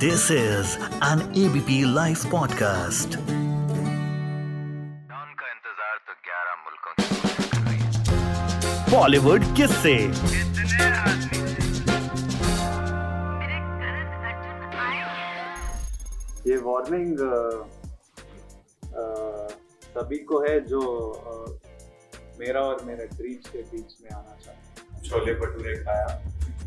This is an ABP Life podcast. Don का इंतज़ार तो 11 मुल्कों है बॉलीवुड किससे। ये वार्निंग सभी को है जो अ, मेरा और मेरे ड्रीम्स के बीच में आना चाहते हैं। छोले भटूरे खाया।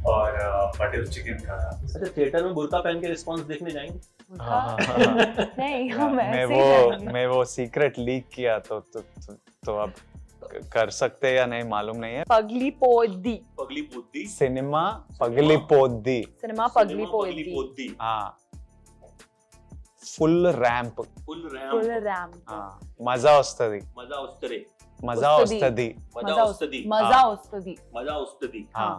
और बटर चिकन खाया अच्छा थिएटर में बुरका पहन के रिस्पॉन्स देखने जाएंगे हाँ, हाँ, हाँ। नहीं या, हम मैं ऐसे ही वो जाएंगे। मैं वो सीक्रेट लीक किया तो तो, तो तो अब कर सकते या नहीं मालूम नहीं है पगली पोदी पगली पोती सिनेमा पगली पोदी सिनेमा पगली पगली पोदी पोती हाँ full ramp full full ram ramp మజా వస్తది मजा उस्तरे మజా వస్తది. వస్తది मजा उस्तदी मजा हाँ।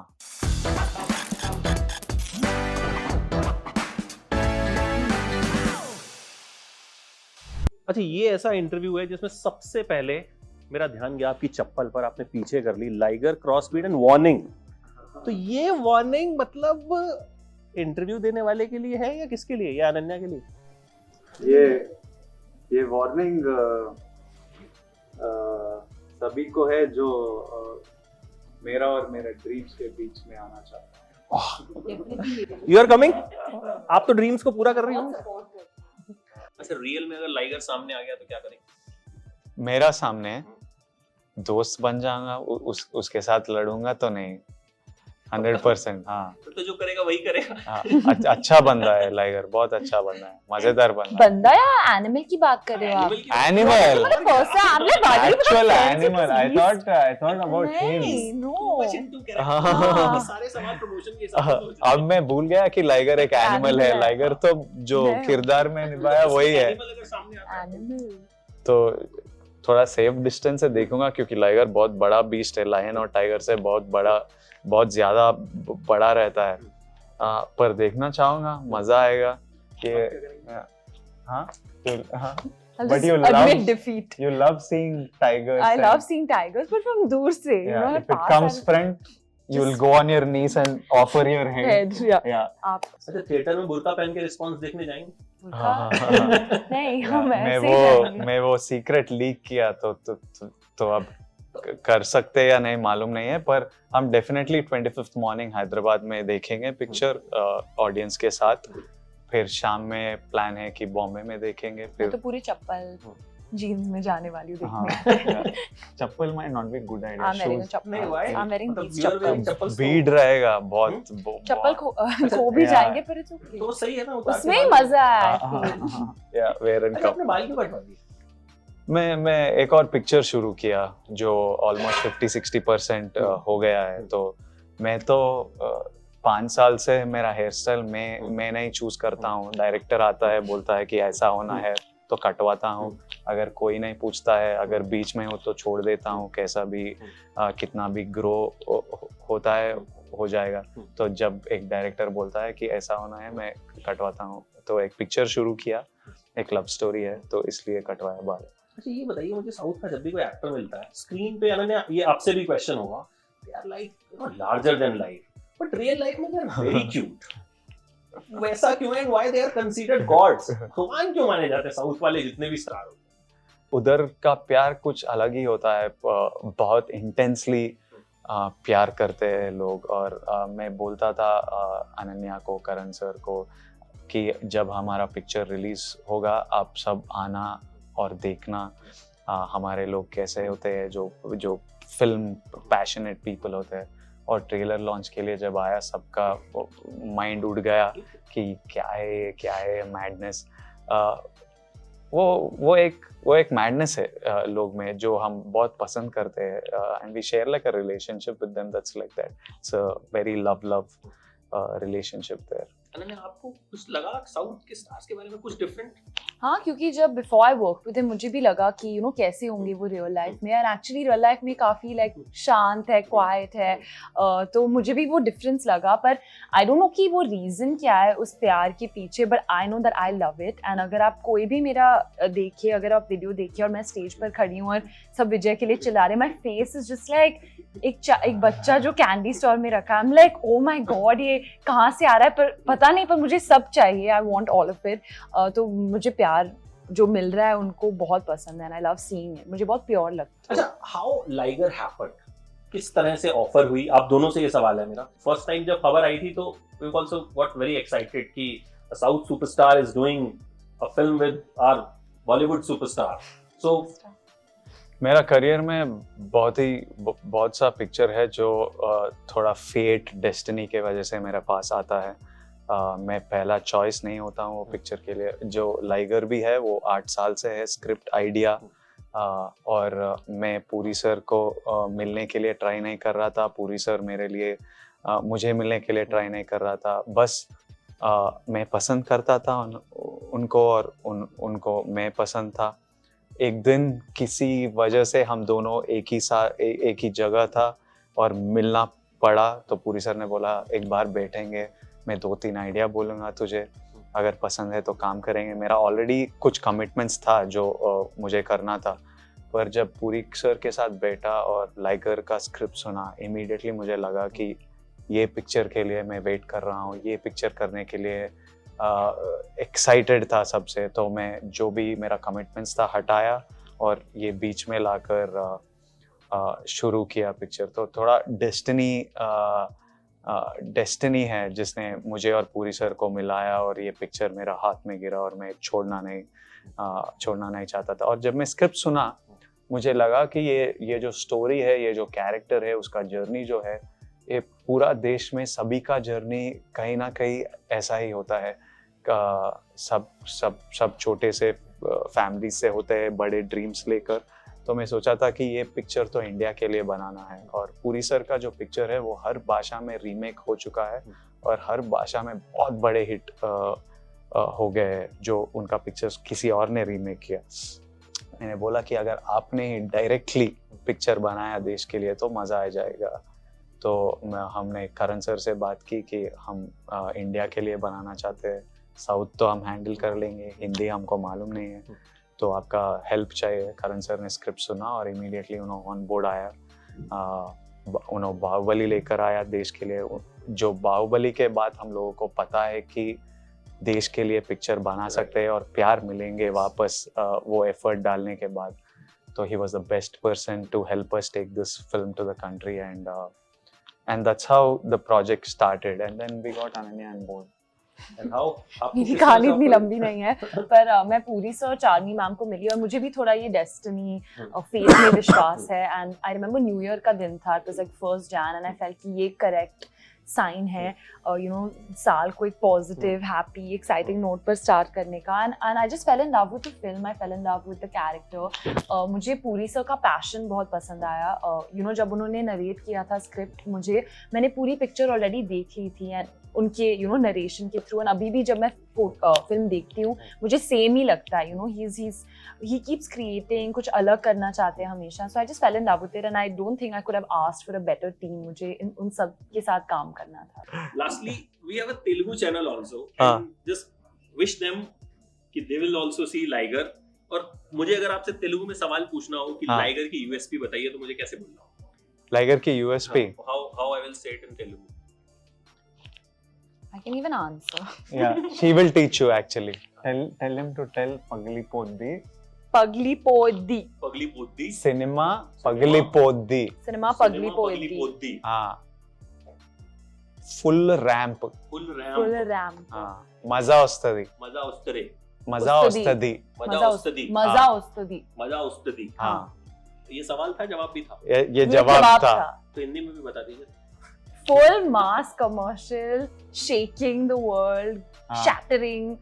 अच्छा ये ऐसा इंटरव्यू है जिसमें सबसे पहले मेरा ध्यान गया आपकी चप्पल पर, आपने पीछे कर ली liger cross breed and warning तो ये वार्निंग मतलब इंटरव्यू देने वाले के लिए है या किसके लिए? या अनन्या के लिए? ये ये वार्निंग सभी को है जो मेरा और मेरे ड्रीम्स के बीच में आना चाहता हूँ। यू आर कमिंग आप तो ड्रीम्स को पूरा कर रही हो? अच्छा रियल में अगर लाइगर सामने आ गया तो क्या करेंगे मेरा सामने दोस्त बन जाऊँगा उस उसके साथ लड़ूँगा तो नहीं। हंड्रेड परसेंट हाँ। तो जो करेगा वही करेगा। हाँ अच्छा- अच्छा बंदा है लाइगर बहुत अच्छा बंदा है मज़ेदार बंदा है। बंदा या एनिमल की बात कर रहे हो आप? Animal actual animal I thought I thought about him no. हाँ। सारे सवाल प्रमोशन के हिसाब से सोच रहे अब मैं भूल गया कि लाइगर एक एनिमल है। लाइगर तो जो किरदार में। निभाया वही है। Animal अगर सामने आता है एनिमल तो थोड़ा सेफ़ डिस्टेंस से देखूँगा क्योंकि लाइगर बहुत बड़ा बीस्ट है। लायन और टाइगर से बहुत बड़ा बहुत ज़्यादा बड़ा रहता है आ, पर देखना चाहूँगा मज़ा आएगा कि हाँ you- हाँ I'll But you love- defeat you love seeing tigers I love seeing tigers but from दूर से Yeah, you know if it comes front you'll Just- go on your knees and offer your hand head yeah yeah आप अच्छा theatre में बुरका पहन के response देखने जाएँगे हाँ, हाँ, हाँ, हाँ। नहीं मैं ऐसे ही वो मैं वो सीक्रेट लीक किया तो तो तो, तो अब कर सकते या नहीं मालूम नहीं है पर हम definitely twenty fifth morning Hyderabad में देखेंगे पिक्चर ऑडियंस के साथ। फिर शाम में प्लान है कि बॉम्बे में देखेंगे फिर तो पूरी चप्पल जीन्स में जाने वाली हूँ हाँ। Chappal might not be good idea wearing a shoes chappal these you are wearing chappal. चप्पल भीड़ रहेगा बहुत चप्पल बहुत- खो खो भी जाएँगे पर तो सही है ना उसमें ही मज़ा है। हाँ, हाँ. हाँ, wear and अच्छा cup. आपने बाल क्यों कटवा दिए मैं मैं एक और पिक्चर शुरू किया जो ऑलमोस्ट फिफ्टी सिक्सटी परसेंट हो गया है। तो मैं तो पाँच साल से मेरा हेयर स्टाइल मैं मैं नहीं चूज़ करता हूँ। डायरेक्टर आता है बोलता है कि ऐसा होना है तो कटवाता हूँ। अगर कोई नहीं पूछता है अगर बीच में हो तो छोड़ देता हूँ कैसा भी अ, कितना भी ग्रो होता है हो जाएगा। तो जब एक डायरेक्टर बोलता है कि ऐसा होना है मैं कटवाता हूँ। तो एक पिक्चर शुरू किया एक लव स्टोरी है तो इसलिए कटवाया बाल अच्छा ये बताइए मुझे साउथ का जब भी कोई एक्टर मिलता है स्क्रीन पे अनन्या ये आपसे भी क्वेश्चन होगा। They are like you know larger than life but real life में दे आर वेरी क्यूट वैसा क्यों है? Why they are considered gods भगवान क्यों माने जाते हैं साउथ वाले जितने भी स्टार होते उधर का प्यार कुछ अलग ही होता है बहुत इंटेंसली प्यार करते हैं लोग। और मैं बोलता था अनन्या को करण सर को कि जब हमारा पिक्चर रिलीज़ होगा आप सब आना और देखना अ, हमारे लोग कैसे होते हैं जो जो फ़िल्म पैशनेट पीपल होते हैं। और ट्रेलर लॉन्च के लिए जब आया सबका माइंड उड़ गया कि क्या है क्या है मैडनेस वो वो एक वो एक मैडनेस है लोग में जो हम बहुत पसंद करते हैं and we share like a relationship with them that's like that it's a very love love relationship there आपको कुछ लगा साउथ के स्टार्स के बारे में कुछ डिफरेंट हाँ क्योंकि जब बिफोर आई वर्क विद मुझे भी लगा कि यू you नो know, कैसे होंगे वो रियल लाइफ में। एंड एक्चुअली रियल लाइफ में काफ़ी लाइक like, शांत है क्वाइट है। तो मुझे भी वो डिफरेंस लगा। पर आई डोंट नो कि वो रीज़न क्या है उस प्यार के पीछे but I know that I love it and अगर आप कोई भी मेरा देखिए अगर आप वीडियो देखिए और मैं स्टेज पर खड़ी हूँ और सब विजय के लिए चिल्ला रहे my face is just like एक एक बच्चा जो कैंडी स्टोर में रखा है। लाइक ओ माई गॉड ये कहाँ से आ रहा है? पर पता नहीं पर मुझे सब चाहिए। I want all of it तो मुझे प्यार जो मिल रहा है उनको बहुत पसंद है आई लव सीइंग इट मुझे बहुत प्योर लगता है। अच्छा हाउ लाइगर हैपेंड किस तरह से ऑफ़र हुई? आप दोनों से ये सवाल है मेरा। फ़र्स्ट टाइम जब खबर आई थी तो we also got very excited कि south superstar is doing a film with our Bollywood superstar so मेरा करियर में बहुत ही बहुत सा पिक्चर है जो थोड़ा फेट डेस्टिनी के वजह से मेरे पास आता है। मैं पहला चॉइस नहीं होता हूँ वो पिक्चर के लिए। जो लाइगर भी है वो आठ साल से है स्क्रिप्ट आइडिया और मैं पूरी सर को मिलने के लिए ट्राई नहीं कर रहा था। पूरी सर मेरे लिए मुझे मिलने के लिए ट्राई नहीं कर रहा था। बस मैं पसंद करता था उन, उनको और उन उनको मैं पसंद था। एक दिन किसी वजह से हम दोनों एक ही सा ए, एक ही जगह था और मिलना पड़ा तो पूरी सर ने बोला एक बार बैठेंगे। मैं दो तीन आइडिया बोलूँगा तुझे। अगर पसंद है तो काम करेंगे। मेरा ऑलरेडी कुछ कमिटमेंट्स था जो अ, मुझे करना था। पर जब पूरी सर के साथ बैठा और लाइगर का स्क्रिप्ट सुना इमीडिएटली मुझे लगा कि ये पिक्चर के लिए मैं वेट कर रहा हूँ ये पिक्चर करने के लिए एक्साइटेड uh, था सबसे। तो मैं जो भी मेरा कमिटमेंट्स था हटाया और ये बीच में लाकर अ, अ, शुरू किया पिक्चर तो थोड़ा डेस्टिनी डेस्टिनी है जिसने मुझे और पूरी सर को मिलाया और ये पिक्चर मेरा हाथ में गिरा और मैं छोड़ना नहीं छोड़ना नहीं चाहता था। और जब मैं स्क्रिप्ट सुना, मुझे लगा कि ये ये जो स्टोरी है, ये जो कैरेक्टर है, उसका जर्नी जो है, ये पूरा देश में सभी का जर्नी कहीं ना कहीं ऐसा ही होता है। का- सब सब सब छोटे से फैमिली से होते हैं, बड़े ड्रीम्स लेकर। तो मैं सोचा था कि ये पिक्चर तो इंडिया के लिए बनाना है और पूरी सर का जो पिक्चर है वो हर भाषा में रीमेक हो चुका है और हर भाषा में बहुत बड़े हिट आ, आ, हो गए हैं जो उनका पिक्चर किसी और ने रीमेक किया। मैंने बोला कि अगर आपने ही डायरेक्टली पिक्चर बनाया देश के लिए तो मज़ा आ जाएगा। तो हमने करण सर से बात की कि हम अ, इंडिया के लिए बनाना चाहते हैं। साउथ तो हम हैंडल कर लेंगे हिंदी हमको मालूम नहीं है। तो आपका हेल्प चाहिए करण सर ने स्क्रिप्ट सुना और इमीडिएटली उन्होंने ऑन बोर्ड आया। उन्होंने बाहुबली लेकर आया देश के लिए। जो बाहुबली के बाद हम लोगों को पता है कि देश के लिए पिक्चर बना सकते हैं और प्यार मिलेंगे वापस वो एफर्ट डालने के बाद। तो he was the best person to help us take this film to the country and and that's how the project started and then we got board and how मेरी कहानी इतनी लंबी नहीं है पर अ, मैं पूरी सर चार्मी मैम को मिली और मुझे भी थोड़ा ये डेस्टिनी फेथ में विश्वास है। And I remember new year का दिन था it like first Jan and I felt कि ये करेक्ट साइन है यू नो साल को एक पॉजिटिव हैप्पी एक्साइटिंग नोट पर स्टार्ट करने का। And and I just fell in love with the film I fell in love with the character मुझे पूरी सर का पैशन बहुत पसंद आया। यू नो जब उन्होंने नरेट किया था स्क्रिप्ट मुझे मैंने पूरी पिक्चर ऑलरेडी देख ली थी। एंड उनके यू नो नरेशन के थ्रू एंड अभी भी जब मैं फ़िल्म देखती हूँ मुझे सेम ही लगता है you know he is he keeps creating कुछ अलग करना चाहते हैं हमेशा. So I just fell in love with and I don't think I could have asked for a better team मुझे इन उन सब के साथ काम करना था. Lastly we have a telugu channel also. हाँ. and just wish them कि they will also see liger. और मुझे अगर आपसे तेलुगु में सवाल पूछना हो कि हाँ. लाइगर की यूएसपी बताइए तो मुझे कैसे बोलना हो? लाइगर की USP how how I will say it in Telugu I can even answer. yeah, she will teach you actually. Tell tell him to tell Pagli Poddi. Pagli Poddi. Pagli Poddi. Cinema Pagli Poddi. Cinema Pagli Poddi. Ah. Full ramp. Full ramp. Full ramp. Ah. Maza ostadi. Maza ostare. मज़ा वस्तदी. मज़ा वस्तदी. मज़ा वस्तदी. मज़ा वस्तदी. हाँ. ये सवाल था जवाब भी था ये, ये जवाब, जवाब था।, था तो हिंदी में भी बता दीजिए Full mass commercial, shaking the world, हाँ. shattering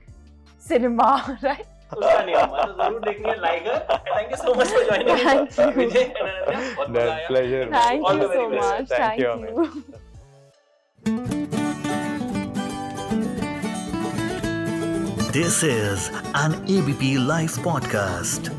cinema, right? उसका नहीं हुआ तो ज़रूर देखिए Liger thank you so much for joining Thank you. Vijay and Ananya बहुत मज़ा That आया pleasure. Thank All you the very so best. much. Thank Thank you, you. Amit. This is an ABP Life podcast.